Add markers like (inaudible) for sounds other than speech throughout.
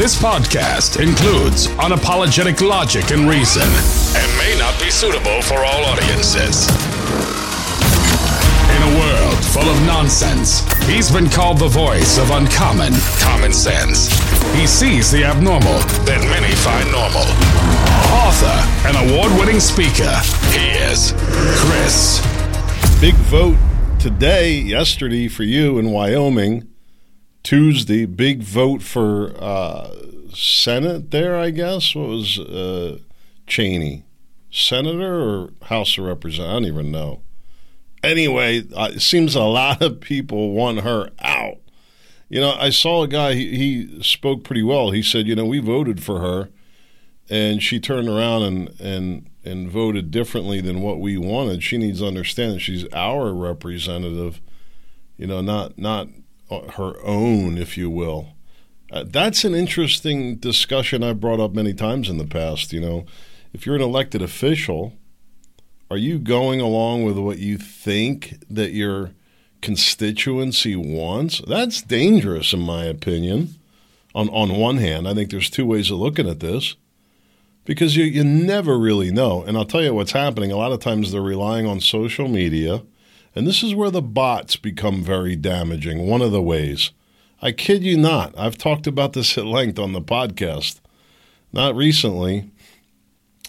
This podcast includes unapologetic logic and reason and may not be suitable for all audiences. In a world full of nonsense, he's been called the voice of uncommon common sense. He sees the abnormal that many find normal. Author and award winning speaker, he is Chris. Big vote today, yesterday for you in Wyoming. Tuesday, big vote for uh, Senate there, I guess. What was uh, Cheney? Senator or House of Representatives? I don't even know. Anyway, uh, it seems a lot of people want her out. You know, I saw a guy, he, he spoke pretty well. He said, you know, we voted for her, and she turned around and, and, and voted differently than what we wanted. She needs to understand that she's our representative, you know, not, not her own, if you will. Uh, that's an interesting discussion I've brought up many times in the past. You know, if you're an elected official, are you going along with what you think that your constituency wants? That's dangerous, in my opinion. On on one hand, I think there's two ways of looking at this because you you never really know. And I'll tell you what's happening. A lot of times they're relying on social media and this is where the bots become very damaging. One of the ways. I kid you not. I've talked about this at length on the podcast. Not recently,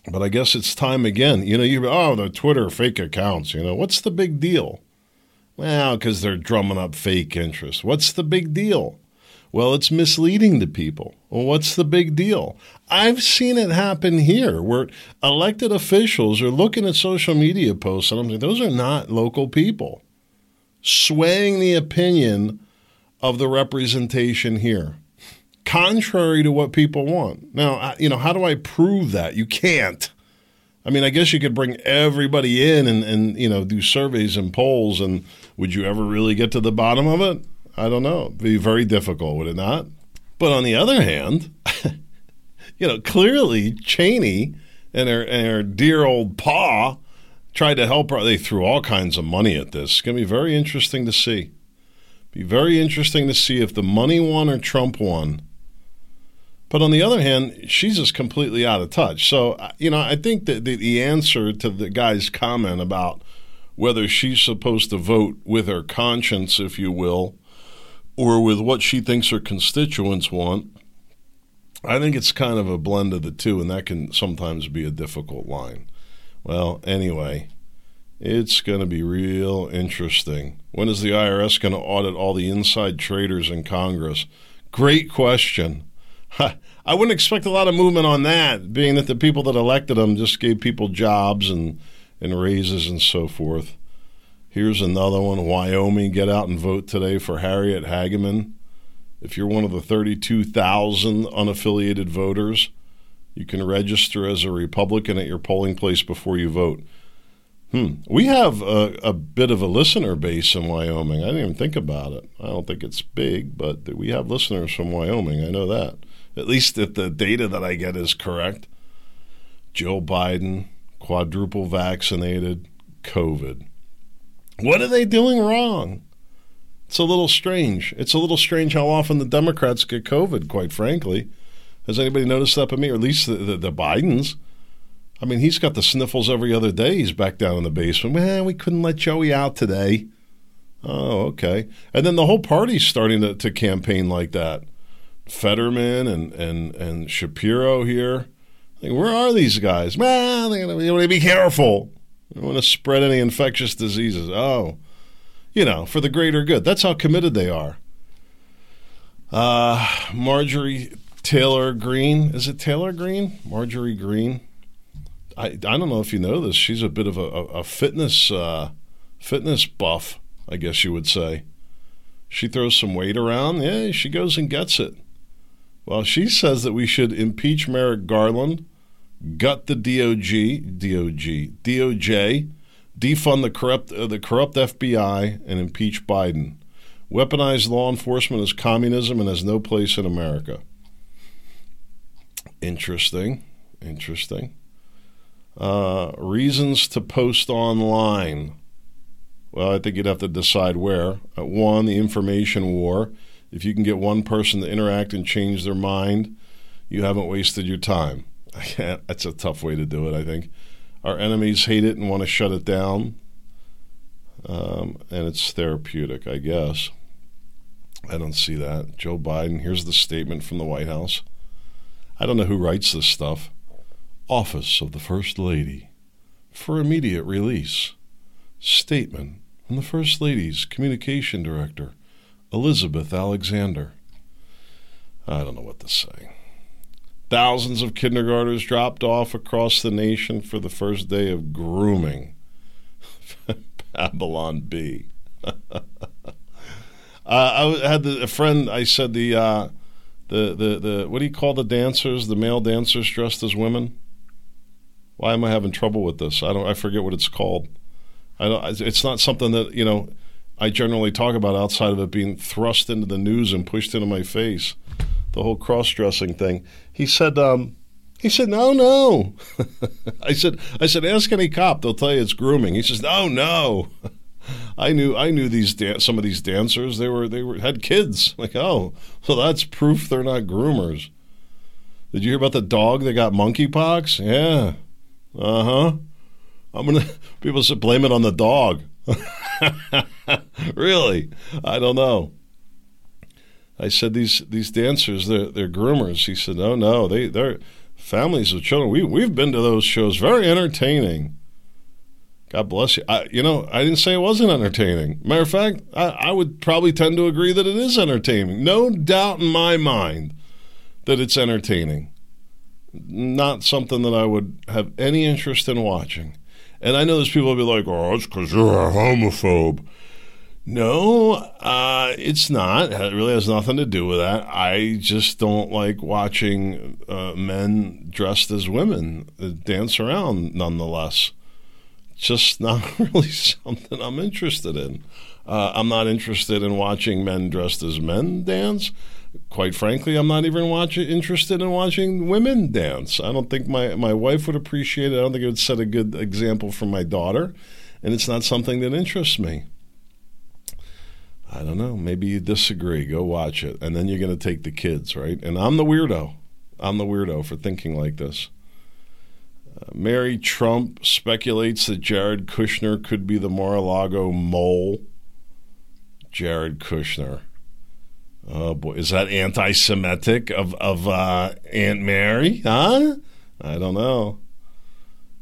but I guess it's time again. You know, you oh, the Twitter fake accounts, you know, what's the big deal? Well, because they're drumming up fake interest. What's the big deal? Well, it's misleading to people. Well, what's the big deal? I've seen it happen here where elected officials are looking at social media posts and I'm like, those are not local people swaying the opinion of the representation here, contrary to what people want. Now, you know, how do I prove that? You can't. I mean, I guess you could bring everybody in and, and you know do surveys and polls, and would you ever really get to the bottom of it? I don't know. It'd be very difficult, would it not? But on the other hand, (laughs) you know, clearly Cheney and her, and her dear old pa tried to help her. They threw all kinds of money at this. It's going to be very interesting to see. Be very interesting to see if the money won or Trump won. But on the other hand, she's just completely out of touch. So, you know, I think that the, the answer to the guy's comment about whether she's supposed to vote with her conscience, if you will, or with what she thinks her constituents want. I think it's kind of a blend of the two, and that can sometimes be a difficult line. Well, anyway, it's going to be real interesting. When is the IRS going to audit all the inside traders in Congress? Great question. I wouldn't expect a lot of movement on that, being that the people that elected them just gave people jobs and, and raises and so forth. Here's another one Wyoming, get out and vote today for Harriet Hageman. If you're one of the 32,000 unaffiliated voters, you can register as a Republican at your polling place before you vote. Hmm. We have a, a, bit of a listener base in Wyoming. I didn't even think about it. I don't think it's big, but we have listeners from Wyoming. I know that. At least if the data that I get is correct. Joe Biden, quadruple vaccinated, COVID. What are they doing wrong? It's a little strange. It's a little strange how often the Democrats get COVID, quite frankly. Has anybody noticed that but me, or at least the, the, the, Bidens? I mean, he's got the sniffles every other day. He's back down in the basement. Man, we couldn't let Joey out today. Oh, okay. And then the whole party's starting to, to campaign like that. Fetterman and, and, and Shapiro here. Like, where are these guys? Man, they're going to be careful. Don't want to spread any infectious diseases. Oh, you know, for the greater good. That's how committed they are. Uh, Marjorie Taylor Greene. Is it Taylor Greene? Marjorie Greene. I, I don't know if you know this. She's a bit of a, a fitness uh, fitness buff, I guess you would say. She throws some weight around. Yeah, she goes and gets it. Well, she says that we should impeach Merrick Garland gut the DOG, DOG, DOJ, defund the corrupt uh, the corrupt FBI, and impeach Biden. Weaponize law enforcement as communism and has no place in America. Interesting, interesting. Uh, reasons to post online. Well, I think you'd have to decide where. Uh, one, the information war. If you can get one person to interact and change their mind, you haven't wasted your time. (laughs) That's a tough way to do it, I think. Our enemies hate it and want to shut it down. Um, and it's therapeutic, I guess. I don't see that. Joe Biden, here's the statement from the White House. I don't know who writes this stuff. Office of the First Lady. For immediate release. Statement from the First Lady's Communication Director, Elizabeth Alexander. I don't know what to say. Thousands of kindergartnens dropped off across the nation for the first day of grooming. (laughs) Babylon Bee. (laughs) Uh, I had the, a friend. I said the uh, the the the what do you call the dancers? The male dancers dressed as women. Why am I having trouble with this? I don't. I forget what it's called. I don't. It's not something that you know. I generally talk about outside of it being thrust into the news and pushed into my face. The whole cross dressing thing. He said. Um, he said, "No, no." (laughs) I said, "I said, ask any cop; they'll tell you it's grooming." He says, "No, no." (laughs) I knew I knew these some of these dancers. They were they were had kids. (laughs) Like oh, well that's proof they're not groomers. Did you hear about the dog that got monkeypox? Yeah. Uh huh. I'm gonna people should blame it on the dog. really? I don't know. I said these these dancers they're they're groomers. He said oh no they they're families of children. We we've been to those shows. Very entertaining. God bless you. I, you know, I didn't say it wasn't entertaining. Matter of fact, I, I would probably tend to agree that it is entertaining. No doubt in my mind that it's entertaining. Not something that I would have any interest in watching. And I know there's people who'll be like, oh, it's because you're a homophobe. No, uh, it's not. It really has nothing to do with that. I just don't like watching uh, men dressed as women dance around nonetheless just not (laughs) really something I'm interested in. Uh, I'm not interested in watching men dressed as men dance. Quite frankly, I'm not even watching interested in watching women dance. I don't think my, my wife would appreciate it. I don't think it would set a good example for my daughter, and it's not something that interests me. I don't know. Maybe you disagree. Go watch it, and then you're going to take the kids, right? And I'm the weirdo. I'm the weirdo for thinking like this. Mary Trump speculates that Jared Kushner could be the Mar-a-Lago mole. Jared Kushner. Oh boy, is that anti-Semitic of of uh, Aunt Mary? Huh? I don't know.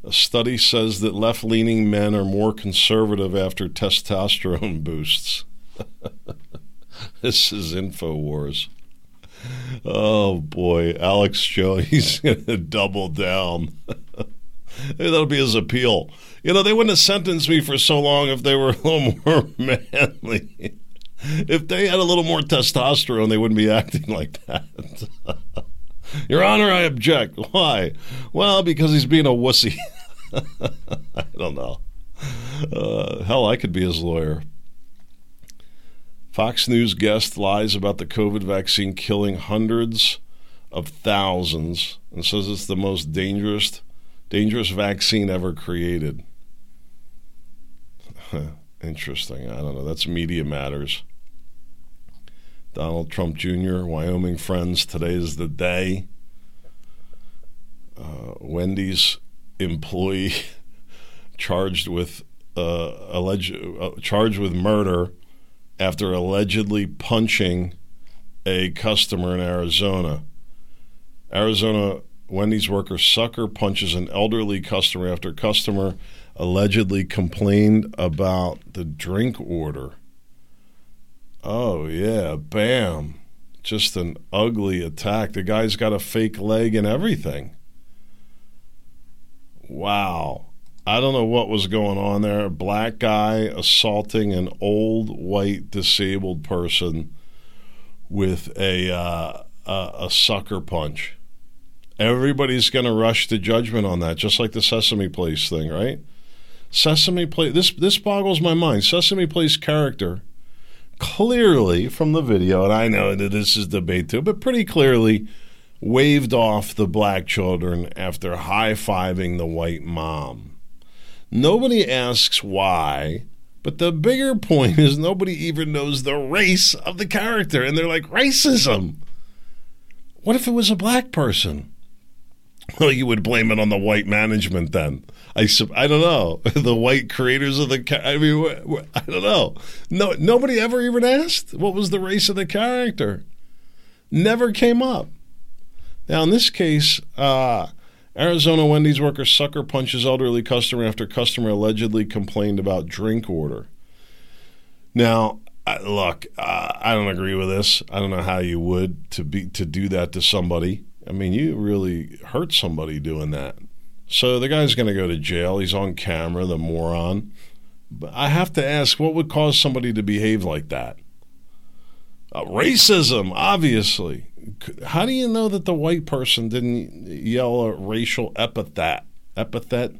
A study says that left-leaning men are more conservative after testosterone (laughs) boosts. (laughs) this is Infowars. Oh boy, Alex Jones, (laughs) he's going to double down. (laughs) That'll be his appeal. You know, they wouldn't have sentenced me for so long if they were a little more manly. If they had a little more testosterone, they wouldn't be acting like that. Your Honor, I object. Why? Well, because he's being a wussy. I don't know. Uh, hell, I could be his lawyer. Fox News guest lies about the COVID vaccine killing hundreds of thousands and says it's the most dangerous dangerous vaccine ever created. (laughs) Interesting. I don't know. That's Media Matters. Donald Trump Jr., Wyoming friends, today is the day. Uh, Wendy's employee (laughs) charged with uh, alleged uh, charged with murder after allegedly punching a customer in Arizona. Arizona Wendy's worker sucker punches an elderly customer after customer allegedly complained about the drink order. Oh, yeah, bam. Just an ugly attack. The guy's got a fake leg and everything. Wow. I don't know what was going on there. A black guy assaulting an old white disabled person with a uh, a, a sucker punch. Everybody's going to rush to judgment on that, just like the Sesame Place thing, right? Sesame Place. This this boggles my mind. Sesame Place character clearly from the video, and I know that this is debate too, but pretty clearly waved off the black children after high fiving the white mom. Nobody asks why But the bigger point is nobody even knows the race of the character, and they're like racism. What if it was a black person? Well, you would blame it on the white management then. I, I don't know (laughs) the white creators of the. I mean, I don't know. No, nobody ever even asked what was the race of the character. Never came up. Now in this case, uh, Arizona Wendy's worker sucker punches elderly customer after customer allegedly complained about drink order. Now, look, I don't agree with this. I don't know how you would to be to do that to somebody. I mean, you really hurt somebody doing that. So the guy's going to go to jail. He's on camera, the moron. But I have to ask, what would cause somebody to behave like that? Uh, racism, obviously. How do you know that the white person didn't yell a racial epithet? Epithet.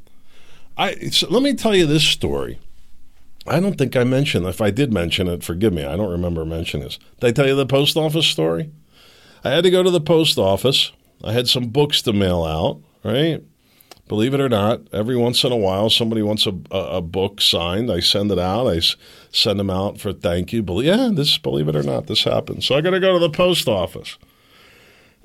I so let me tell you this story. I don't think I mentioned. If I did mention it, forgive me. I don't remember mentioning this. Did I tell you the post office story? I had to go to the post office. I had some books to mail out. Right. Believe it or not, every once in a while, somebody wants a, a, a book signed. I send it out. I send them out for thank you. Believe, yeah, this, believe it or not, this happens. So I got to go to the post office.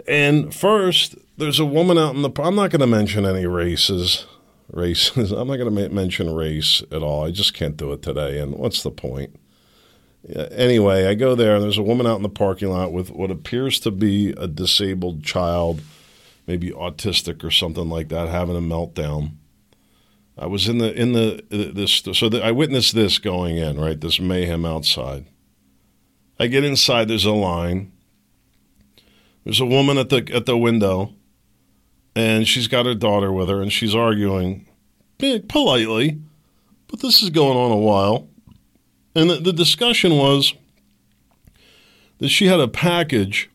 And first, there's a woman out in the. I'm not going to mention any races. Races. (laughs) I'm not going to mention race at all. I just can't do it today. And what's the point? Anyway, I go there, and there's a woman out in the parking lot with what appears to be a disabled child, maybe autistic or something like that, having a meltdown. I was in the in the uh, this so the, I witnessed this going in right this mayhem outside. I get inside. There's a line. There's a woman at the at the window, and she's got her daughter with her, and she's arguing politely, but this is going on a while. And the, the discussion was that she had a package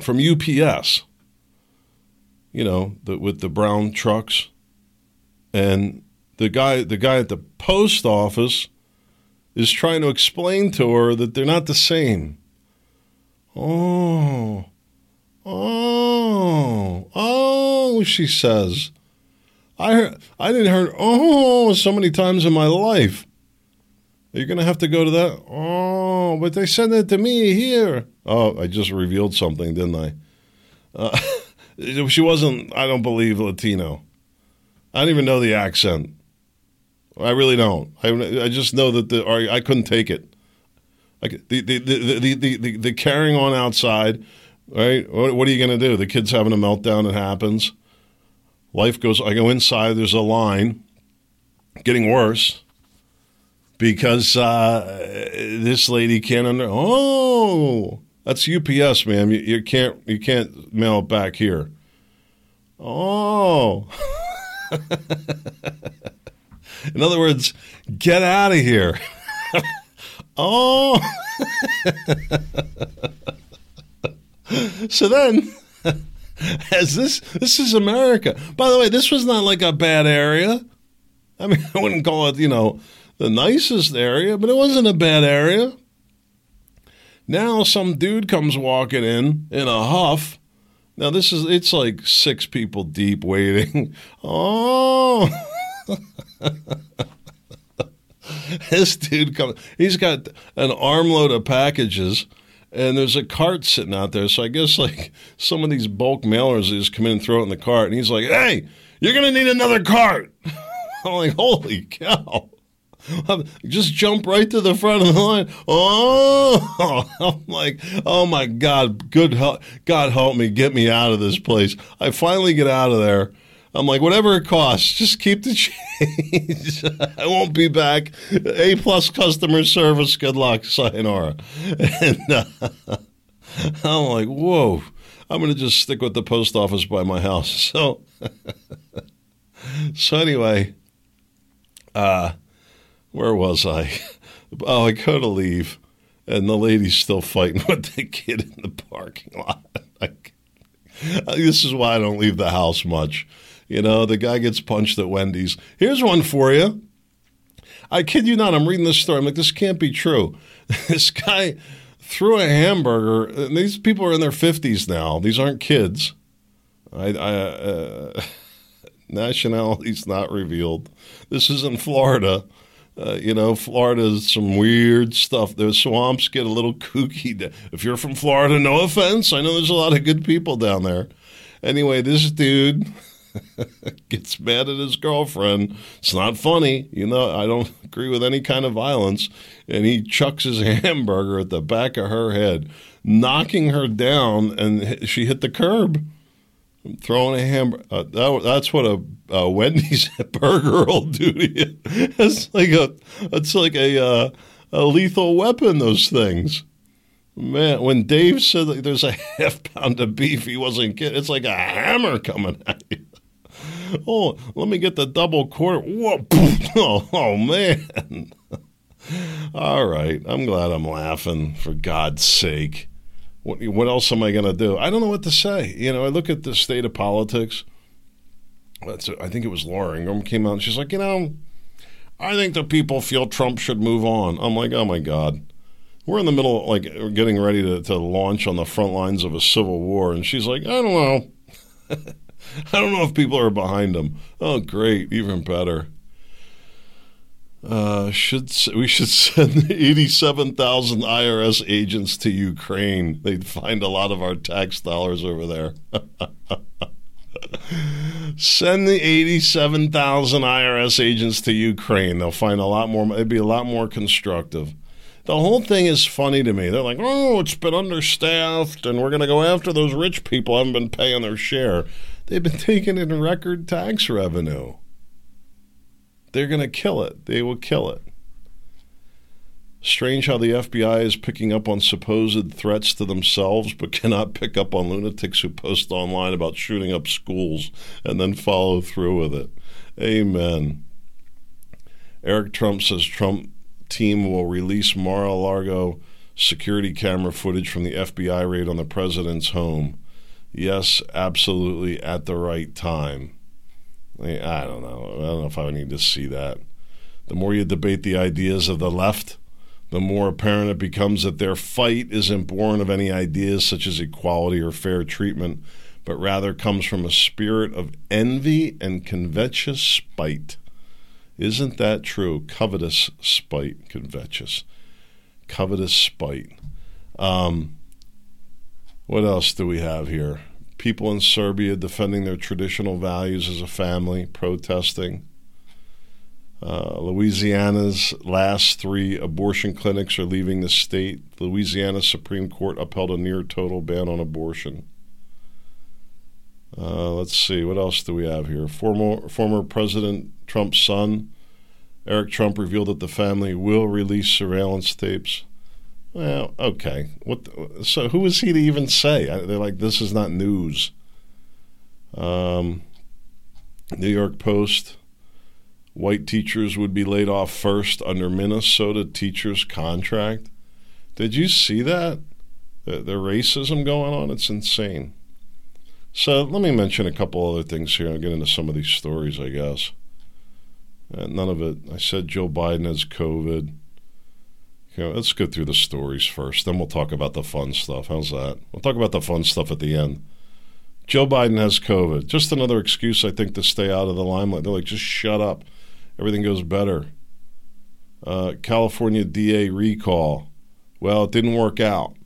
from UPS, you know, the, with the brown trucks, and the guy the guy at the post office is trying to explain to her that they're not the same. Oh, Oh, oh, she says. I heard, I didn't hear oh so many times in my life. Are You're going to have to go to that. Oh, but they sent it to me here. Oh, I just revealed something, didn't I? Uh, (laughs) she wasn't, I don't believe, Latino. I don't even know the accent. I really don't. I, I just know that the I couldn't take it. Like the the the the the, the, the carrying on outside right? What, what are you going to do? The kid's having a meltdown. It happens. Life goes. I go inside. There's a line. Getting worse because uh, this lady can't under. Oh, that's UPS, ma'am. You, you can't you can't mail it back here. Oh. (laughs) In other words, get out of here. (laughs) oh. (laughs) (gasps) so then, (laughs) as this this is America. By the way, this was not like a bad area. I mean, (laughs) I wouldn't call it, you know, the nicest area, but it wasn't a bad area. Now some dude comes walking in in a huff. Now this is it's like six people deep waiting. (laughs) Oh. this dude comes he's got an armload of packages and there's a cart sitting out there. So I guess like some of these bulk mailers just come in and throw it in the cart, and he's like, "Hey, you're gonna need another cart." (laughs) I'm like, "Holy cow!" Just jump right to the front of the line. Oh, (laughs) I'm like, oh my God, good help, God help me, get me out of this place. I finally get out of there. I'm like, whatever it costs, just keep the (laughs) change. (laughs) I won't be back. A plus customer service. Good luck, sayonara. (laughs) And uh, I'm like, whoa. I'm going to just stick with the post office by my house. So, so anyway, uh, where was I? Oh, I go to leave, and the lady's still fighting with the kid in the parking lot. this is why I don't leave the house much you know, the guy gets punched at Wendy's. Here's one for you. I kid you not. I'm reading this story. I'm like, this can't be true. (laughs) this guy threw a hamburger. And these people are in their 50s now. These aren't kids. I, I uh, (laughs) nationality's not revealed. This is in Florida. Uh, you know, Florida's some weird stuff. The swamps get a little kooky. If you're from Florida, no offense. I know there's a lot of good people down there. Anyway, this dude (laughs) (laughs) gets mad at his girlfriend. It's not funny. You know, I don't agree with any kind of violence. And he chucks his (laughs) hamburger at the back of her head, knocking her down, and she hit the curb. Throwing a hamburger. Uh, that, that's what a, a, Wendy's (laughs) burger will do to you. It's like a, it's like a, uh, a lethal weapon. Those things. Man, when Dave said that there's a half pound of beef, he wasn't kidding. It's like a hammer coming at you. Oh, let me get the double quarter. Whoa, (laughs) oh, man. All right, I'm glad I'm laughing. For God's sake, what what else am I going to do? I don't know what to say. You know, I look at the state of politics. That's I think it was Laura Ingraham came out and she's like, you know, I think the people feel Trump should move on. I'm like, oh my God. We're in the middle, of like, getting ready to, to launch on the front lines of a civil war. And she's like, I don't know. (laughs) (laughs) I don't know if people are behind him. Oh, great, even better. Uh, should we should (laughs) send eighty-seven thousand IRS agents to Ukraine? They'd find a lot of our tax dollars over there. (laughs) send the eighty-seven thousand IRS agents to Ukraine. They'll find a lot more. It'd be a lot more constructive. The whole thing is funny to me. They're like, "Oh, it's been understaffed, and we're going to go after those rich people haven't been paying their share." They've been taking in record tax revenue. They're going to kill it. They will kill it. Strange how the FBI is picking up on supposed threats to themselves, but cannot pick up on lunatics who post online about shooting up schools and then follow through with it. Amen. Eric Trump says Trump team will release Mar-a-Lago security camera footage from the FBI raid on the president's home. Yes, absolutely at the right time. I don't know. I don't know if I need to see that. The more you debate the ideas of the left, the more apparent it becomes that their fight isn't born of any ideas such as equality or fair treatment, but rather comes from a spirit of envy and covetous spite. Isn't that true? Covetous spite, covetous, covetous spite. Um, what else do we have here? People in Serbia defending their traditional values as a family, protesting. Uh, Louisiana's last three abortion clinics are leaving the state. Louisiana Supreme Court upheld a near total ban on abortion. Uh, let's see, what else do we have here? Former, former President Trump's son, Eric Trump, revealed that the family will release surveillance tapes. Well, okay. What? The, so who is he to even say? They're like, this is not news. Um, New York Post. White teachers would be laid off first under Minnesota teachers' contract. Did you see that? The, the racism going on? It's insane. So let me mention a couple other things here. I'll get into some of these stories, I guess. Uh, none of it. I said Joe Biden has COVID. Okay, let's go through the stories first, then we'll talk about the fun stuff. How's that? We'll talk about the fun stuff at the end. Joe Biden has COVID. Just another excuse, I think, to stay out of the limelight. They're like, just shut up. Everything goes better. Uh, California DA recall. Well, it didn't work out.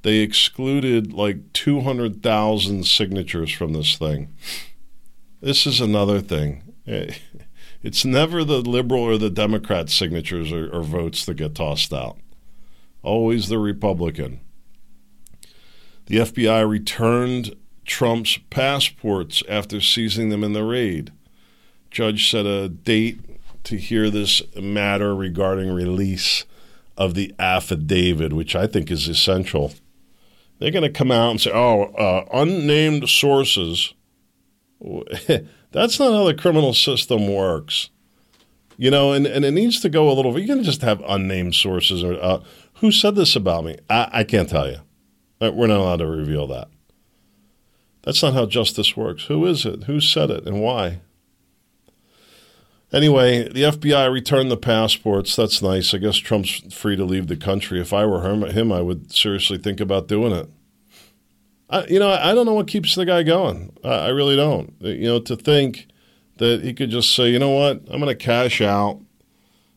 They excluded like 200,000 signatures from this thing. This is another thing. (laughs) It's never the liberal or the Democrat signatures or, or votes that get tossed out, always the Republican. The FBI returned Trump's passports after seizing them in the raid. Judge set a date to hear this matter regarding release of the affidavit, which I think is essential. They're going to come out and say, oh, uh, unnamed sources. (laughs) That's not how the criminal system works. You know, and, and it needs to go a little. You can just have unnamed sources. Or uh, who said this about me? I, I can't tell you. Uh, we're not allowed to reveal that. That's not how justice works. Who is it? Who said it, and why? Anyway, the FBI returned the passports. That's nice. I guess Trump's free to leave the country. If I were him, I would seriously think about doing it. I, you know, I don't know what keeps the guy going. I, I really don't. You know, to think that he could just say, you know what, I'm going to cash out.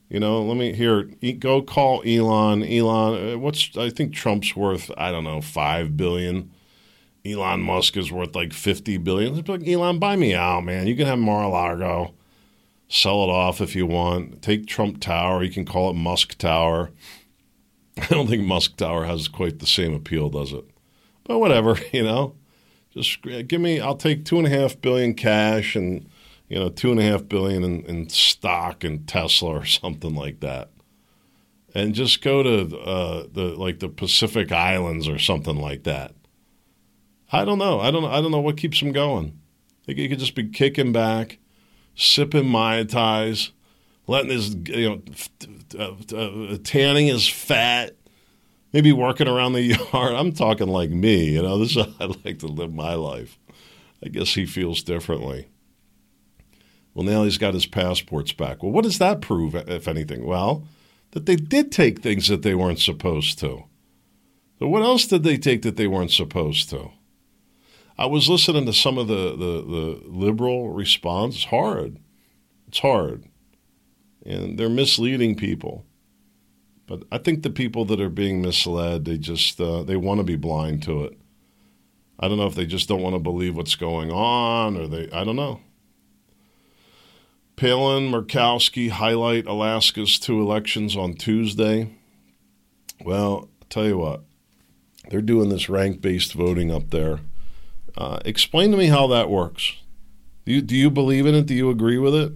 You know, let me here. Go call Elon. Elon, uh, what's I think Trump's worth? I don't know, five billion. Elon Musk is worth like fifty billion. Like Elon, buy me out, man. You can have Mar-a-Lago. Sell it off if you want. Take Trump Tower. You can call it Musk Tower. (laughs) I don't think Musk Tower has quite the same appeal, does it? But whatever, (laughs) you know. Just give me. I'll take two and a half billion cash and you know two and a half billion in, in stock in Tesla or (laughs) something like that, and just go to uh, the like the Pacific Islands or something like that. I don't know. I don't. I don't know what keeps him going. Think he could just be kicking back, sipping mai tais, letting his you know uh, uh, tanning his fat, maybe working around the (laughs) yard. I'm talking like me, you know. This is how I like to live my life. I guess he feels differently. Well, now he's got his passports back. Well, what does that prove, if anything? Well, that they did take things that they weren't supposed to. So, what else did they take that they weren't supposed to? I was listening to some of the, the, the liberal response. It's hard. It's hard. And they're misleading people. But I think the people that are being misled, they just uh, they want to be blind to it. I don't know if they just don't want to believe what's going on, or they I don't know. Palin, Murkowski highlight Alaska's two elections on Tuesday. Well, I'll tell you what, they're doing this rank based voting up there. Uh, explain to me how that works. Do you, do you believe in it? Do you agree with it?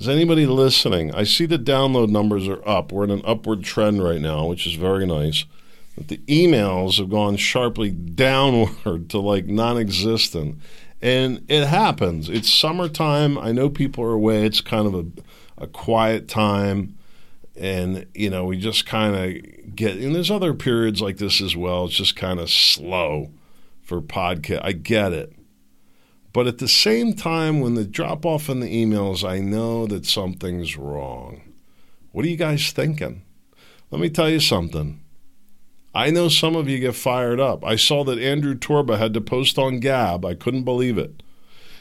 Is anybody listening? I see the download numbers are up. We're in an upward trend right now, which is very nice. But the emails have gone sharply downward to like non existent. And it happens. It's summertime. I know people are away. It's kind of a, a quiet time. And, you know, we just kind of get, and there's other periods like this as well. It's just kind of slow for podcast. I get it. But at the same time, when the drop off in the emails, I know that something's wrong. What are you guys thinking? Let me tell you something. I know some of you get fired up. I saw that Andrew Torba had to post on Gab. I couldn't believe it.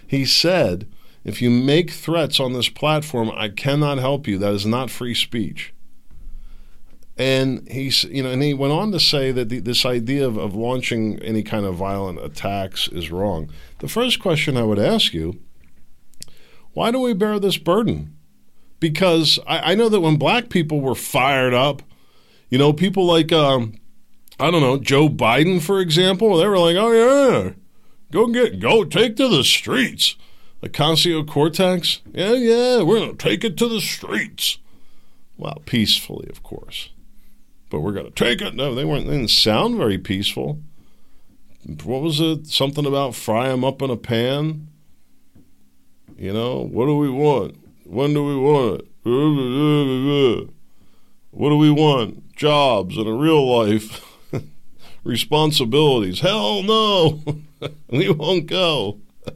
He said, if you make threats on this platform, I cannot help you. That is not free speech. And he's, you know, and he went on to say that the, this idea of, of launching any kind of violent attacks is wrong. The first question I would ask you: Why do we bear this burden? Because I, I know that when black people were fired up, you know, people like, um, I don't know, Joe Biden, for example, they were like, "Oh yeah, go get, go take to the streets." Ocasio Cortez, yeah, yeah, we're gonna take it to the streets. Well, peacefully, of course but we're going to take it. No, they weren't. They didn't sound very peaceful. What was it? Something about fry them up in a pan. You know, what do we want? When do we want it? What do we want? Jobs and a real life. (laughs) Responsibilities. Hell no. (laughs) we won't go. (laughs)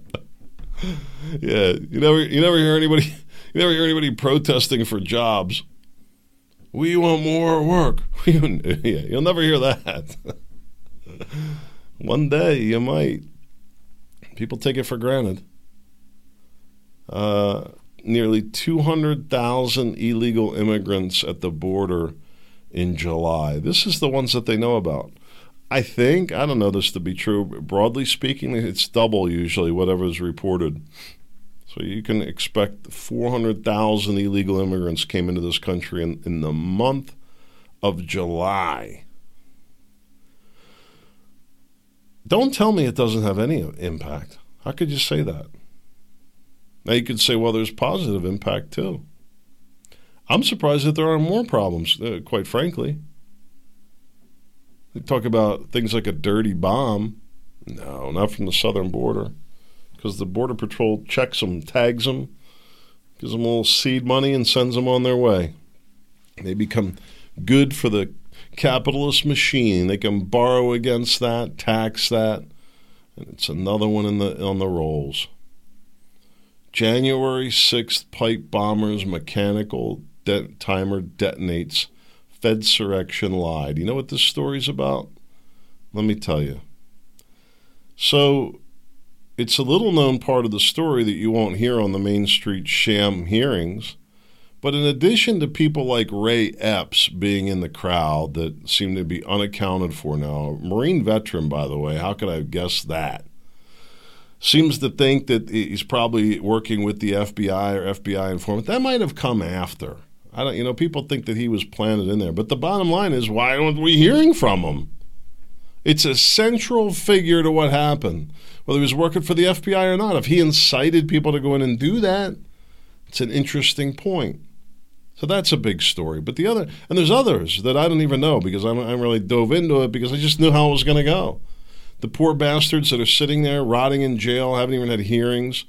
yeah, you never you never hear anybody you never hear anybody protesting for jobs. We want more work. (laughs) you'll never hear that. (laughs) One day you might. People take it for granted. Uh, nearly 200,000 illegal immigrants at the border in July. This is the ones that they know about. I think, I don't know this to be true, broadly speaking, it's double usually whatever is reported. So you can expect 400,000 illegal immigrants came into this country in, in the month of July. Don't tell me it doesn't have any impact. How could you say that? Now you could say, well, there's positive impact too. I'm surprised that there are more problems, uh, quite frankly. They talk about things like a dirty bomb. No, not from the southern border because the Border Patrol checks them, tags them, gives them a little seed money, and sends them on their way. They become good for the capitalist machine. They can borrow against that, tax that, and it's another one in the on the rolls. January 6th, pipe bombers, mechanical de- timer detonates. Fed Fedsurrection lied. You know what this story's about? Let me tell you. So, it's a little known part of the story that you won't hear on the Main Street sham hearings, But in addition to people like Ray Epps being in the crowd that seem to be unaccounted for now, Marine veteran, by the way, how could I guessed that? Seems to think that he's probably working with the FBI or FBI informant. That might have come after. I don't, you know, people think that he was planted in there. But the bottom line is, why aren't we hearing from him? It's a central figure to what happened, whether he was working for the FBI or not. If he incited people to go in and do that, it's an interesting point. So that's a big story. But the other, and there's others that I don't even know because I'm, I really dove into it because I just knew how it was going to go. The poor bastards that are sitting there rotting in jail, haven't even had hearings.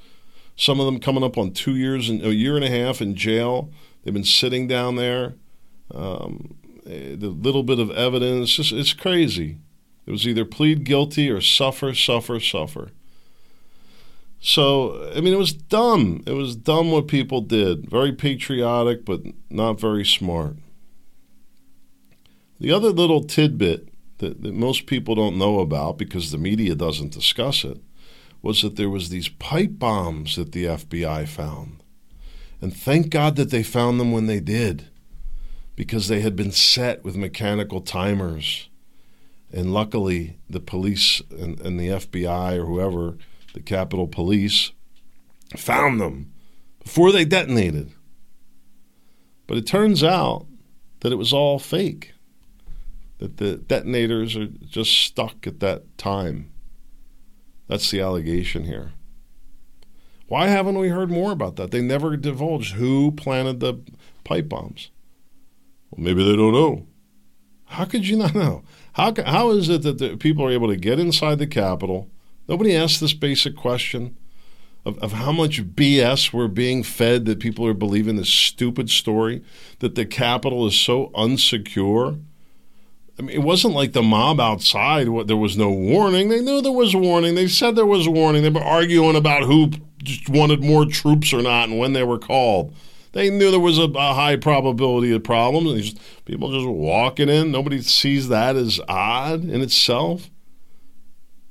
Some of them coming up on two years and a year and a half in jail. They've been sitting down there. Um, eh, the little bit of evidence, just, it's crazy. It was either plead guilty or suffer, suffer, suffer. So, I mean, it was dumb. It was dumb what people did. Very patriotic, but not very smart. The other little tidbit that, that most people don't know about because the media doesn't discuss it was that there was these pipe bombs that the FBI found. And thank God that they found them when they did because they had been set with mechanical timers and luckily, the police and, and the FBI or whoever, the Capitol Police, found them before they detonated. But it turns out that it was all fake, that the detonators are just stuck at that time. That's the allegation here. Why haven't we heard more about that? They never divulged who planted the pipe bombs. Well, maybe they don't know. How could you not know? How, how is it that the, people are able to get inside the Capitol? Nobody asked this basic question of, of how much BS we're being fed that people are believing this stupid story that the Capitol is so unsecure. I mean, it wasn't like the mob outside. There was no warning. They knew there was a warning. They said there was a warning. They were arguing about who wanted more troops or not and when they were called. They knew there was a, a high probability of problems. And just, people just walking in. Nobody sees that as odd in itself.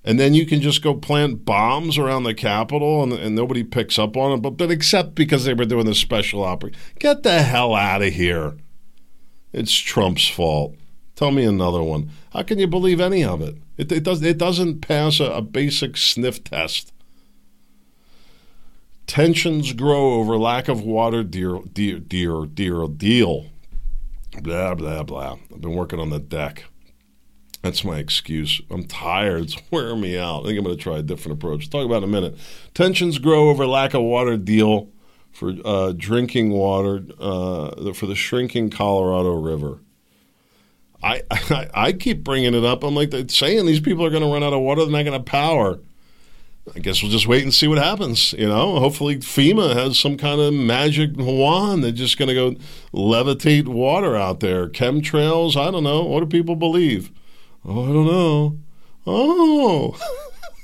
And then you can just go plant bombs around the Capitol and, and nobody picks up on it, but, but except because they were doing the special operation. Get the hell out of here. It's Trump's fault. Tell me another one. How can you believe any of it? It, it, does, it doesn't pass a, a basic sniff test. Tensions grow over lack of water, dear, dear, dear, dear, deal. Blah, blah, blah. I've been working on the deck. That's my excuse. I'm tired. (laughs) It's wearing me out. I think I'm going to try a different approach. Talk about in a minute. Tensions grow over lack of water deal for uh, drinking water uh, for the shrinking Colorado River. I, (laughs) I, I keep bringing it up. I'm like saying these people are going to run out of water. They're not going to power. I guess we'll just wait and see what happens. You know, hopefully FEMA has some kind of magic wand that's just going to go levitate water out there. Chemtrails, I don't know. What do people believe? Oh, I don't know. Oh,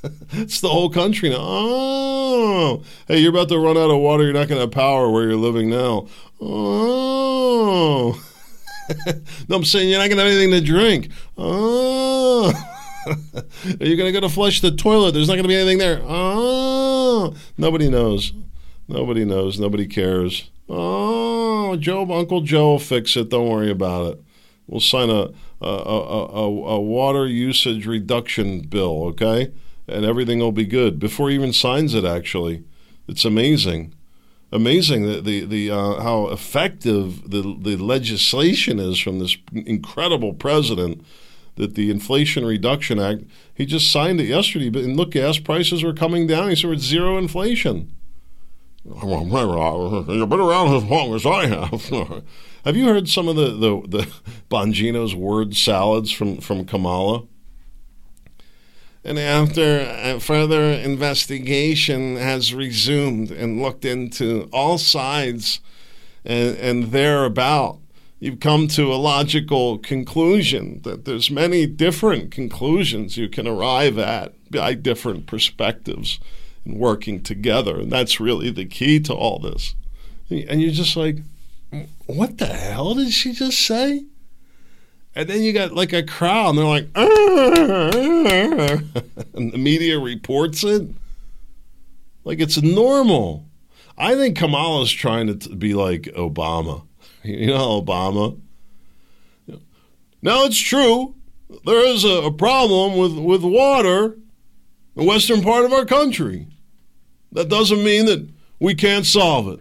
(laughs) it's the whole country now. Oh, hey, you're about to run out of water. You're not going to have power where you're living now. Oh, (laughs) no, I'm saying you're not going to have anything to drink. Oh. (laughs) (laughs) Are you going to go to flush the toilet? There's not going to be anything there. Oh, nobody knows. Nobody knows. Nobody cares. Oh, Joe, Uncle Joe will fix it. Don't worry about it. We'll sign a a, a, a, a water usage reduction bill, okay? And everything will be good before he even signs it. Actually, it's amazing amazing that the the uh, how effective the the legislation is from this incredible president that the Inflation Reduction Act, he just signed it yesterday, but look, gas prices are coming down. He said it's zero inflation. You've been around as long as I have. (laughs) have you heard some of the, the, the Bongino's word salads from, from Kamala? And after uh, further investigation has resumed and looked into all sides and, and thereabout, you've come to a logical conclusion that there's many different conclusions you can arrive at by different perspectives and working together and that's really the key to all this. And you're just like what the hell did she just say? And then you got like a crowd and they're like (laughs) and the media reports it. Like it's normal. I think Kamala's trying to be like Obama. (laughs) You know, Obama. Now it's true. There is a, a problem with, with water in the western part of our country. That doesn't mean that we can't solve it.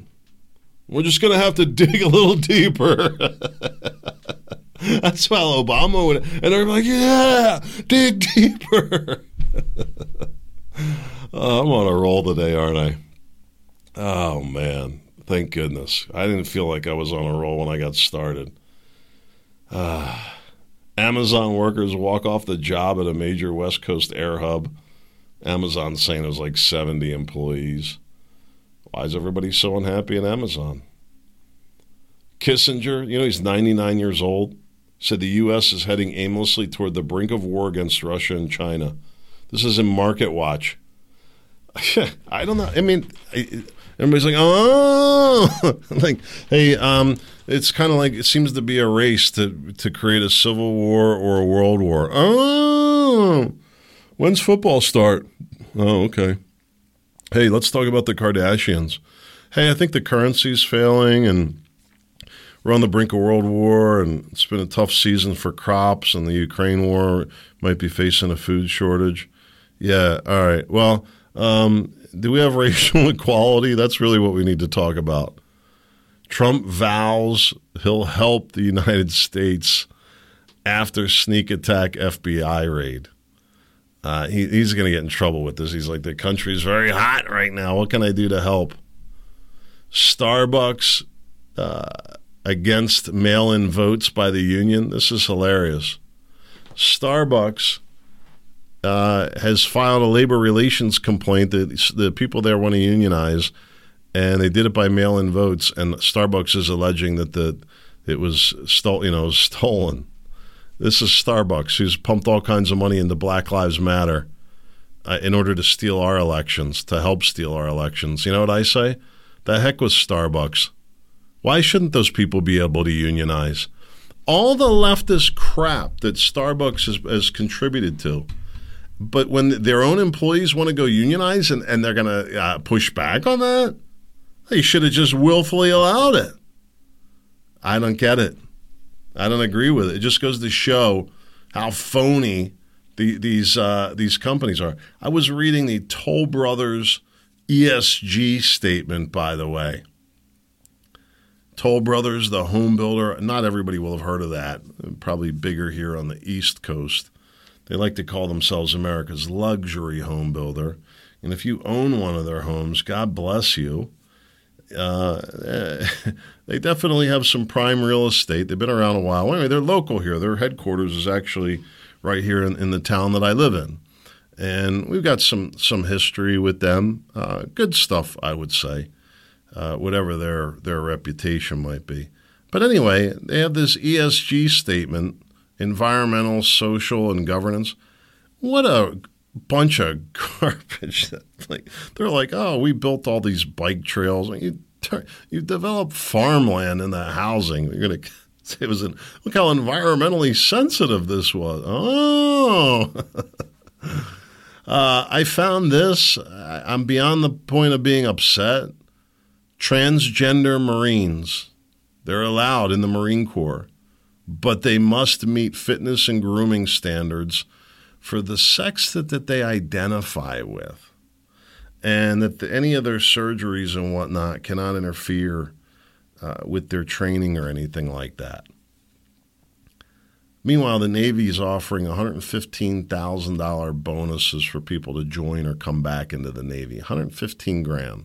We're just going to have to (laughs) dig a little deeper. (laughs) That's how Obama would, and they're like, "Yeah, dig deeper." oh, I'm on a roll today, aren't I? Oh man, thank goodness. I didn't feel like I was on a roll when I got started. Uh, Amazon workers walk off the job at a major West Coast air hub. Amazon saying it was like 70 employees. Why is everybody so unhappy at Amazon? Kissinger, you know, he's 99 years old, said the U.S. is heading aimlessly toward the brink of war against Russia and China. This is in Market Watch. (laughs) I don't know. I mean, everybody's like, oh, (laughs) like, hey, um, it's kind of like it seems to be a race to to create a civil war or a world war. Oh, when's football start? Oh, okay. Hey, let's talk about the Kardashians. Hey, I think the currency's failing and we're on the brink of world war and it's been a tough season for crops and the Ukraine war might be facing a food shortage. Yeah, all right. Well, um, do we have racial (laughs) equality? That's really what we need to talk about. Trump vows he'll help the United States after sneak attack FBI raid. Uh, he, he's going to get in trouble with this. He's like, the country's very hot right now. What can I do to help? Starbucks uh, against mail in votes by the union. This is hilarious. Starbucks uh, has filed a labor relations complaint that the people there want to unionize, and they did it by mail in votes. And Starbucks is alleging that the it was stole, you know, (laughs) stolen. This is Starbucks, who's pumped all kinds of money into Black Lives Matter uh, in order to steal our elections, to help steal our elections. You know what I say? The heck with Starbucks. Why shouldn't those people be able to unionize? All the leftist crap that Starbucks has, has contributed to. But when their own employees want to go unionize and, and they're going to uh, push back on that, they should have just willfully allowed it. I don't get it. I don't agree with it. It just goes to show how phony the, these uh, these companies are. I was reading the Toll Brothers ESG statement, by the way. Toll Brothers, the home builder. Not everybody will have heard of that. Probably bigger here on the East Coast. They like to call themselves America's luxury home builder. And if you own one of their homes, God bless you. Uh, (laughs) they definitely have some prime real estate. They've been around a while. Anyway, they're local here. Their headquarters is actually right here in, in the town that I live in, and we've got some some history with them. Uh, good stuff, I would say, uh, whatever their their reputation might be. But anyway, they have this ESG statement: environmental, social, and governance. What a bunch of (laughs) garbage. like they're like, oh, we built all these bike trails. You you develop farmland in the housing. You're gonna (laughs) it was an, look how environmentally sensitive this was. Oh. (laughs) uh, I found this. I'm beyond the point of being upset. Transgender Marines, they're allowed in the Marine Corps, but they must meet fitness and grooming standards for the sex that, that they identify with, and that the, any of their surgeries and whatnot cannot interfere uh, with their training or anything like that. Meanwhile, the Navy is offering $115,000 bonuses for people to join or come back into the Navy. 115 grand.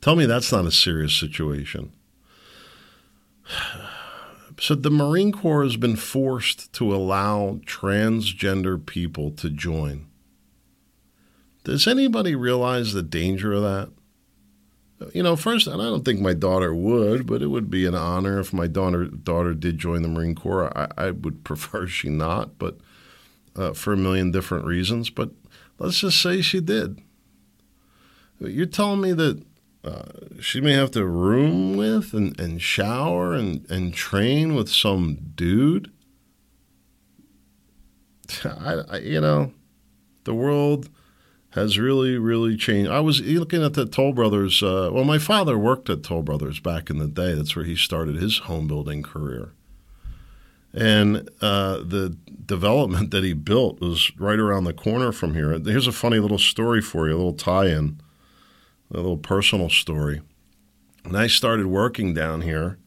Tell me that's not a serious situation. So the Marine Corps has been forced to allow transgender people to join. Does anybody realize the danger of that? You know, first, and I don't think my daughter would, but it would be an honor if my daughter daughter did join the Marine Corps. I, I would (laughs) prefer she not, but uh, for a million different reasons. But let's just say she did. You're telling me that uh, she may have to room with and, and shower and, and train with some dude. (laughs) I, I, you know, the world has really, really changed. I was looking at the Toll Brothers. Uh, well, my father worked at Toll Brothers back in the day. That's where he started his home building career. And uh, the development that he built was right around the corner from here. Here's a funny little story for you, a little tie in, a little personal story. When I started working down here,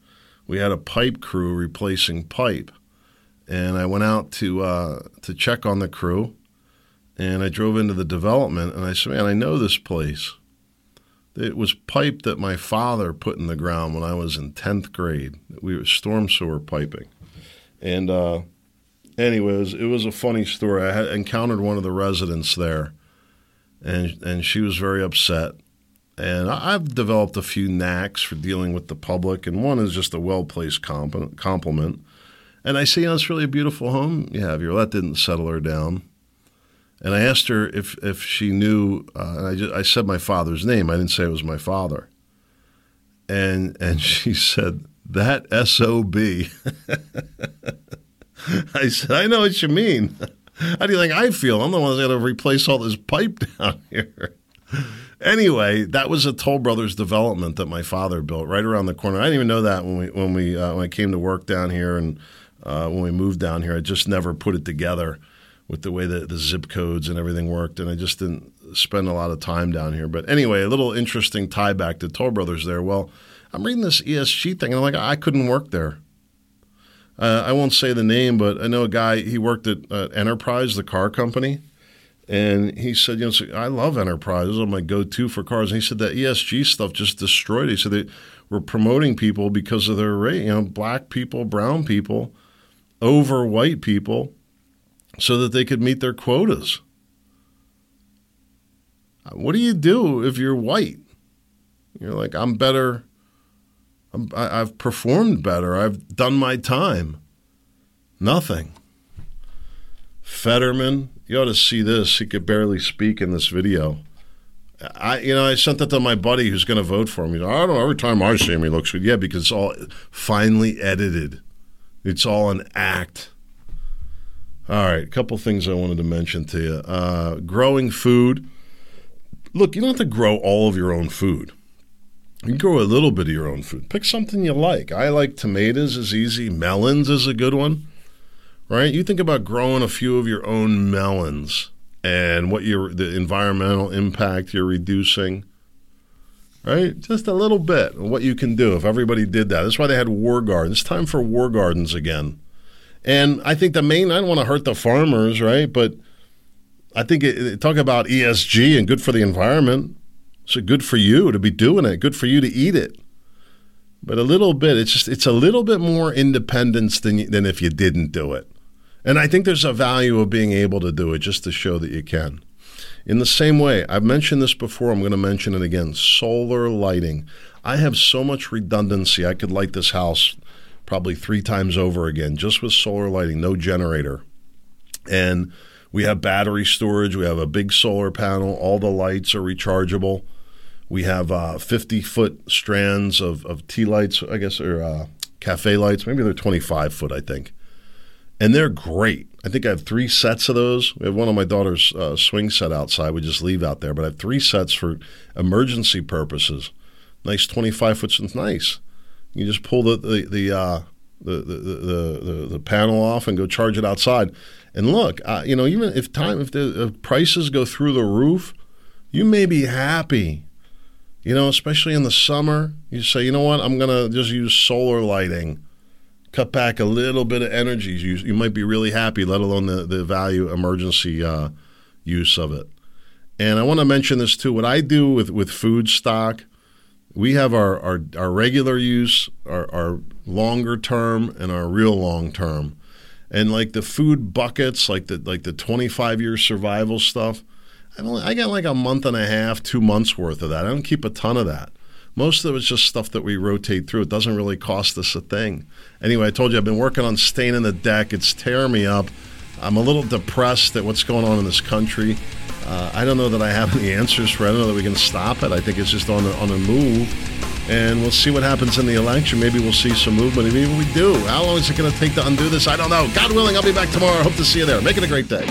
we had a pipe crew replacing pipe. And I went out to, uh, to check on the crew and I drove into the development and I said, Man, I know this place. It was pipe that my father put in the ground when I was in 10th grade. We were storm sewer piping. And, uh, anyways, it was a funny story. I had encountered one of the residents there, and, and she was very upset. And I've developed a few knacks for dealing with the public, and one is just a well placed compliment. And I say, you know, it's really a beautiful home you have here. Well, that didn't settle her down. And I asked her if, if she knew, uh, and I, just, I said my father's name. I didn't say it was my father. And, and (laughs) she said, that SOB. (laughs) I said, I know what you mean. (laughs) How do you think I feel? I'm the one that's got to replace all this pipe down here. Anyway, that was a Toll Brothers development that my father built right around the corner. I didn't even know that when we when we uh, when I came to work down here and uh, when we moved down here. I just never put it together with the way that the zip codes and everything worked, and I just didn't spend a lot of time down here. But anyway, a little interesting tie back to Toll Brothers there. Well, I'm reading this ESG thing, and I'm like, I couldn't work there. Uh, I won't say the name, but I know a guy. He worked at uh, Enterprise, the car company, and he said, "You know, I love Enterprise. This is my go-to for cars." And he said that ESG stuff just destroyed. It. He said they were promoting people because of their rate. You know, black people, brown people, over white people, so that they could meet their quotas. What do you do if you're white? You're like, I'm better i have performed better. I've done my time. Nothing. Fetterman, you ought to see this. He could barely speak in this video. I, you know, I sent that to my buddy who's going to vote for him. I don't know. Every time I see him, he looks good. Yeah, because it's all finely edited. It's all an act. All right, a couple things I wanted to mention to you. Uh, growing food. Look, you don't have to grow all of your own food. You can grow a little bit of your own food. Pick something you like. I like tomatoes is easy. Melons is a good one. Right? You think about growing a few of your own melons and what your the environmental impact you're reducing. Right? Just a little bit what you can do if everybody did that. That's why they had war gardens. It's time for war gardens again. And I think the main I don't want to hurt the farmers, right? But I think it, talk about ESG and good for the environment. So good for you to be doing it. Good for you to eat it. But a little bit, it's just it's a little bit more independence than than if you didn't do it. And I think there's a value of being able to do it just to show that you can. In the same way, I've mentioned this before, I'm going to mention it again solar lighting. I have so much redundancy. I could light this house probably three times over again just with solar lighting, no generator. And we have battery storage, we have a big solar panel, all the lights are rechargeable. We have uh, 50 foot strands of, of tea lights, I guess, or uh, cafe lights. Maybe they're 25 foot, I think. And they're great. I think I have three sets of those. We have one of my daughter's uh, swing set outside. We just leave out there, but I have three sets for emergency purposes. Nice 25 foot, it's nice. You just pull the the the, uh, the, the, the, the, the panel off and go charge it outside. And look, uh, you know, even if time if the if prices go through the roof, you may be happy you know, especially in the summer, you say, you know what, I'm to just use solar lighting, cut back a little bit of energy. You, you might be really happy, let alone the, the value emergency uh, use of it. And I want to mention this too. What I do with, with food stock, we have our, our, our regular use, our, our longer term, and our real long term. And like the food buckets, like the like the 25 year survival stuff, I, only, I get like a month and a half, two months worth of that. I don't keep a ton of that. Most of it's just stuff that we rotate through. It doesn't really cost us a thing. Anyway, I told you I've been working on staining the deck. It's tearing me up. I'm a little depressed at what's going on in this country. Uh, I don't know that I have (laughs) any answers for it. I don't know that we can stop it. I think it's just on a, on a move. And we'll see what happens in the election. Maybe we'll see some movement. Maybe we do. How long is it going to take to undo this? I don't know. God willing, I'll be back tomorrow. Hope to see you there. Make it a great day.